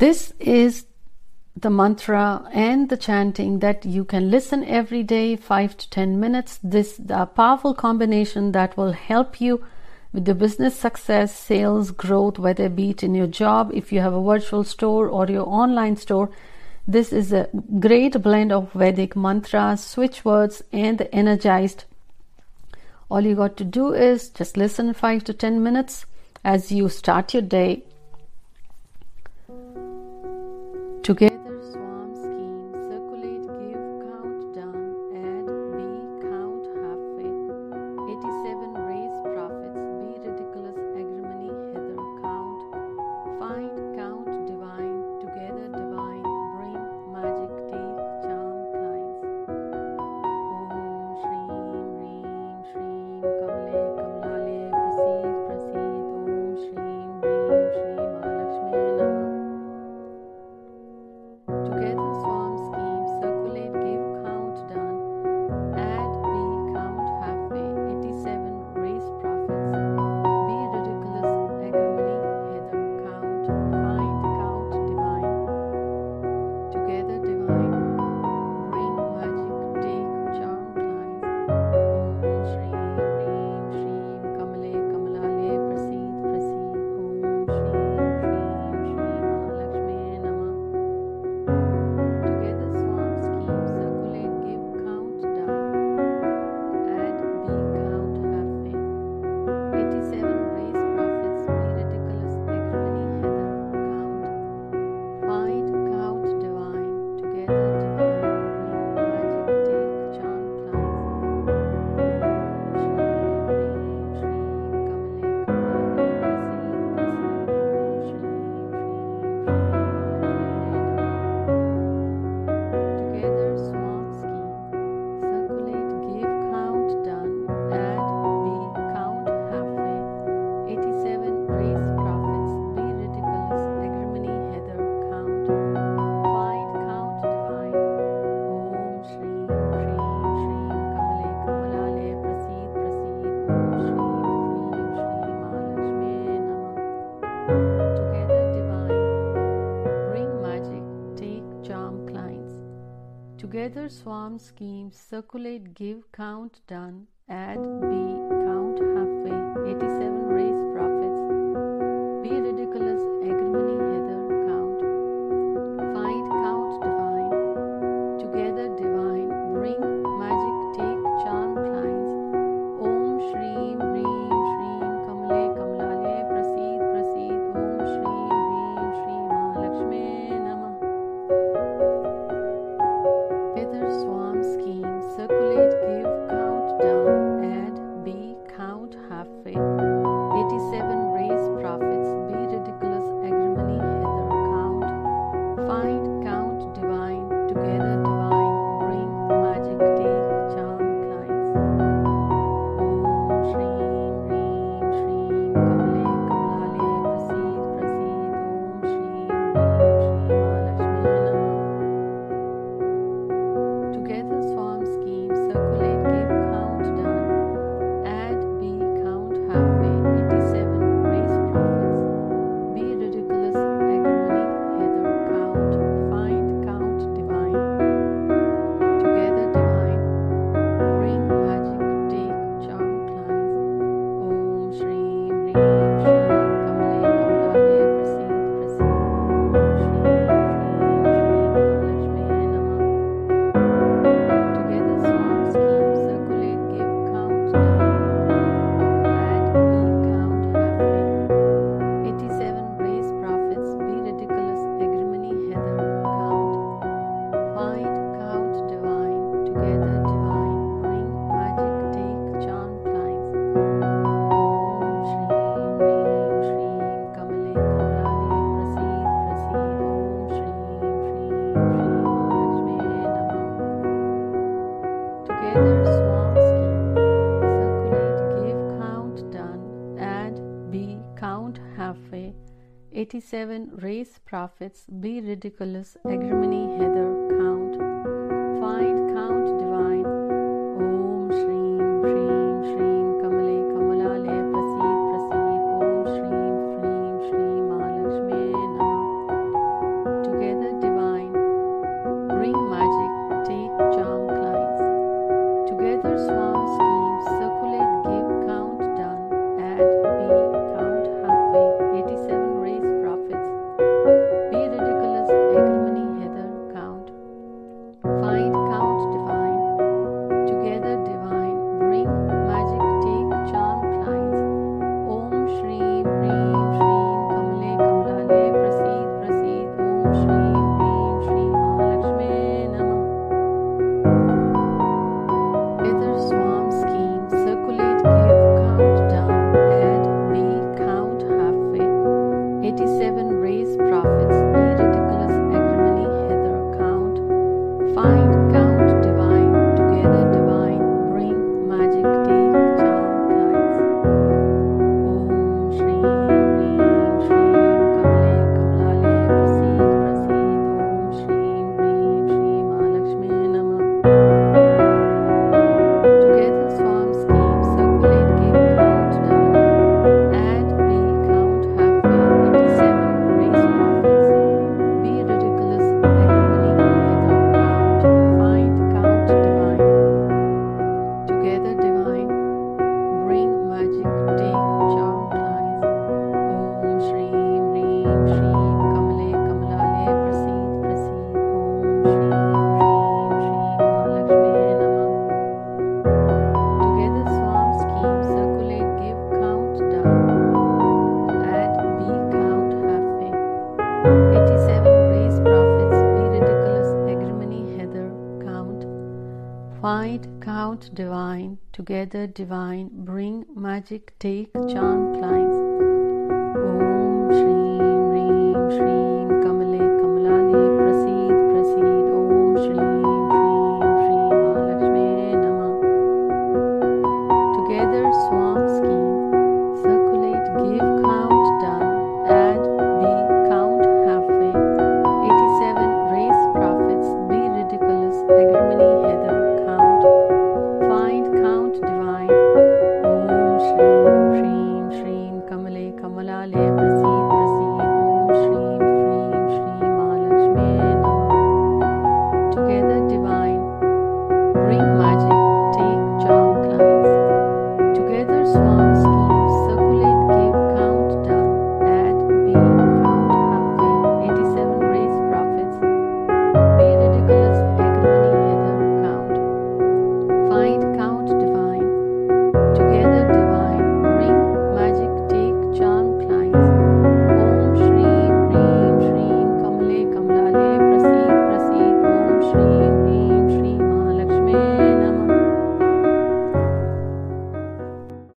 This is the mantra and the chanting that you can listen every day 5 to 10 minutes. This a powerful combination that will help you with the business success sales growth whether it be it in your job if you have a virtual store or your online store. This is a great blend of vedic mantras switch words and the energized. All you got to do is just listen 5 to 10 minutes as you start your day Together swarm schemes circulate, give, count, done, add, be, Together 87 Race Prophets, Be Ridiculous, Agrimony, Heather, Count, Find Count Divine, Om Shreem, Shreem, Shreem, Kamale, Kamalale, Prasid, Prasid, Om Shreem, Shreem, Shreem, Mahalakshmi, Namah. Together Divine, bring magic, take charm clients. Together Weather Divine, Bring Magic, Take Charm clients Om shri, Shreem shri.